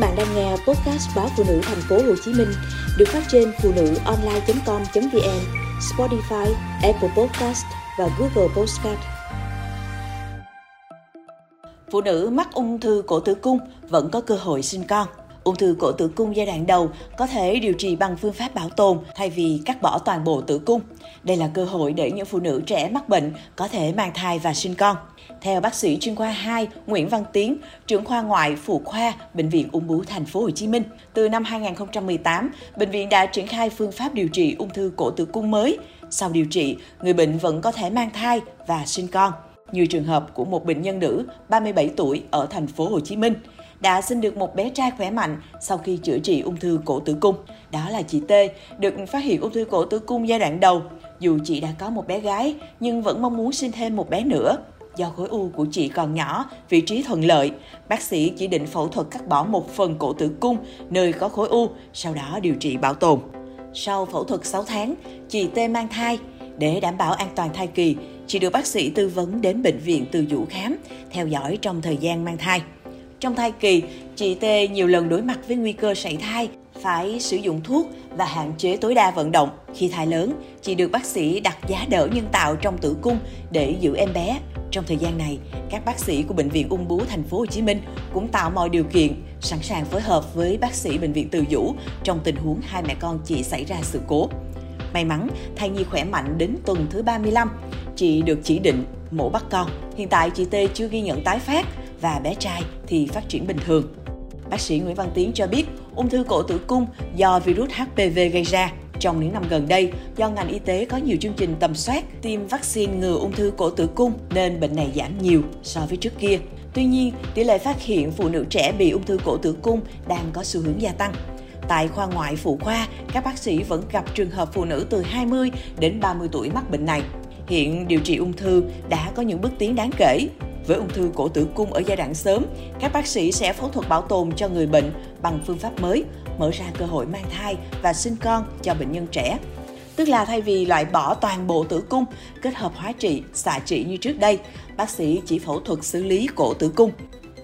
bạn đang nghe podcast báo phụ nữ thành phố Hồ Chí Minh được phát trên phụ nữ online.com.vn, Spotify, Apple Podcast và Google Podcast. Phụ nữ mắc ung thư cổ tử cung vẫn có cơ hội sinh con. Ung thư cổ tử cung giai đoạn đầu có thể điều trị bằng phương pháp bảo tồn thay vì cắt bỏ toàn bộ tử cung. Đây là cơ hội để những phụ nữ trẻ mắc bệnh có thể mang thai và sinh con. Theo bác sĩ chuyên khoa 2 Nguyễn Văn Tiến, trưởng khoa ngoại phụ khoa Bệnh viện Ung bướu Thành phố Hồ Chí Minh, từ năm 2018, bệnh viện đã triển khai phương pháp điều trị ung thư cổ tử cung mới. Sau điều trị, người bệnh vẫn có thể mang thai và sinh con. Như trường hợp của một bệnh nhân nữ 37 tuổi ở thành phố Hồ Chí Minh đã sinh được một bé trai khỏe mạnh sau khi chữa trị ung thư cổ tử cung. Đó là chị T, được phát hiện ung thư cổ tử cung giai đoạn đầu. Dù chị đã có một bé gái, nhưng vẫn mong muốn sinh thêm một bé nữa. Do khối u của chị còn nhỏ, vị trí thuận lợi, bác sĩ chỉ định phẫu thuật cắt bỏ một phần cổ tử cung nơi có khối u, sau đó điều trị bảo tồn. Sau phẫu thuật 6 tháng, chị T mang thai. Để đảm bảo an toàn thai kỳ, chị được bác sĩ tư vấn đến bệnh viện từ dũ khám, theo dõi trong thời gian mang thai. Trong thai kỳ, chị T nhiều lần đối mặt với nguy cơ sảy thai, phải sử dụng thuốc và hạn chế tối đa vận động. Khi thai lớn, chị được bác sĩ đặt giá đỡ nhân tạo trong tử cung để giữ em bé. Trong thời gian này, các bác sĩ của bệnh viện ung bướu thành phố Hồ Chí Minh cũng tạo mọi điều kiện sẵn sàng phối hợp với bác sĩ bệnh viện Từ Dũ trong tình huống hai mẹ con chị xảy ra sự cố. May mắn, thai nhi khỏe mạnh đến tuần thứ 35, chị được chỉ định mổ bắt con. Hiện tại chị T chưa ghi nhận tái phát và bé trai thì phát triển bình thường. Bác sĩ Nguyễn Văn Tiến cho biết, ung thư cổ tử cung do virus HPV gây ra. Trong những năm gần đây, do ngành y tế có nhiều chương trình tầm soát, tiêm vaccine ngừa ung thư cổ tử cung nên bệnh này giảm nhiều so với trước kia. Tuy nhiên, tỷ lệ phát hiện phụ nữ trẻ bị ung thư cổ tử cung đang có xu hướng gia tăng. Tại khoa ngoại phụ khoa, các bác sĩ vẫn gặp trường hợp phụ nữ từ 20 đến 30 tuổi mắc bệnh này. Hiện điều trị ung thư đã có những bước tiến đáng kể. Với ung thư cổ tử cung ở giai đoạn sớm, các bác sĩ sẽ phẫu thuật bảo tồn cho người bệnh bằng phương pháp mới, mở ra cơ hội mang thai và sinh con cho bệnh nhân trẻ. Tức là thay vì loại bỏ toàn bộ tử cung, kết hợp hóa trị, xạ trị như trước đây, bác sĩ chỉ phẫu thuật xử lý cổ tử cung.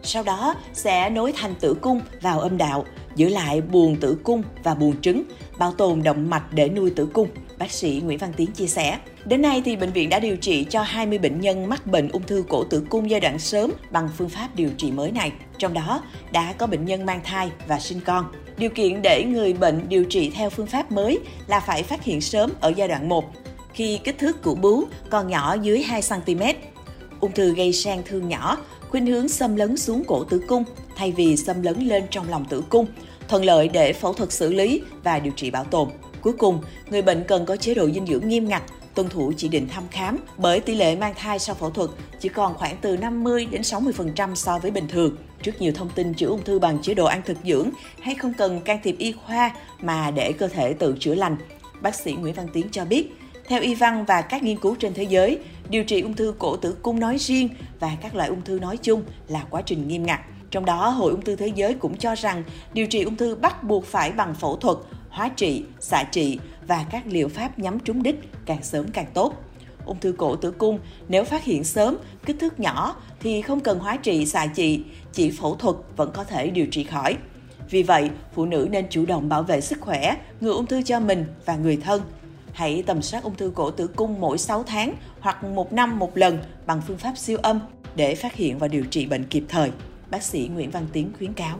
Sau đó sẽ nối thành tử cung vào âm đạo, giữ lại buồng tử cung và buồng trứng, bảo tồn động mạch để nuôi tử cung. Bác sĩ Nguyễn Văn Tiến chia sẻ. Đến nay thì bệnh viện đã điều trị cho 20 bệnh nhân mắc bệnh ung thư cổ tử cung giai đoạn sớm bằng phương pháp điều trị mới này. Trong đó đã có bệnh nhân mang thai và sinh con. Điều kiện để người bệnh điều trị theo phương pháp mới là phải phát hiện sớm ở giai đoạn 1, khi kích thước của bú còn nhỏ dưới 2 cm. Ung thư gây sang thương nhỏ, khuynh hướng xâm lấn xuống cổ tử cung thay vì xâm lấn lên trong lòng tử cung, thuận lợi để phẫu thuật xử lý và điều trị bảo tồn. Cuối cùng, người bệnh cần có chế độ dinh dưỡng nghiêm ngặt, tuân thủ chỉ định thăm khám bởi tỷ lệ mang thai sau phẫu thuật chỉ còn khoảng từ 50 đến 60% so với bình thường. Trước nhiều thông tin chữa ung thư bằng chế độ ăn thực dưỡng hay không cần can thiệp y khoa mà để cơ thể tự chữa lành, bác sĩ Nguyễn Văn Tiến cho biết, theo y văn và các nghiên cứu trên thế giới, điều trị ung thư cổ tử cung nói riêng và các loại ung thư nói chung là quá trình nghiêm ngặt. Trong đó, Hội ung thư thế giới cũng cho rằng điều trị ung thư bắt buộc phải bằng phẫu thuật, hóa trị, xạ trị và các liệu pháp nhắm trúng đích càng sớm càng tốt. Ung thư cổ tử cung nếu phát hiện sớm, kích thước nhỏ thì không cần hóa trị xạ trị, chỉ phẫu thuật vẫn có thể điều trị khỏi. Vì vậy, phụ nữ nên chủ động bảo vệ sức khỏe, ngừa ung thư cho mình và người thân. Hãy tầm soát ung thư cổ tử cung mỗi 6 tháng hoặc một năm một lần bằng phương pháp siêu âm để phát hiện và điều trị bệnh kịp thời. Bác sĩ Nguyễn Văn Tiến khuyến cáo.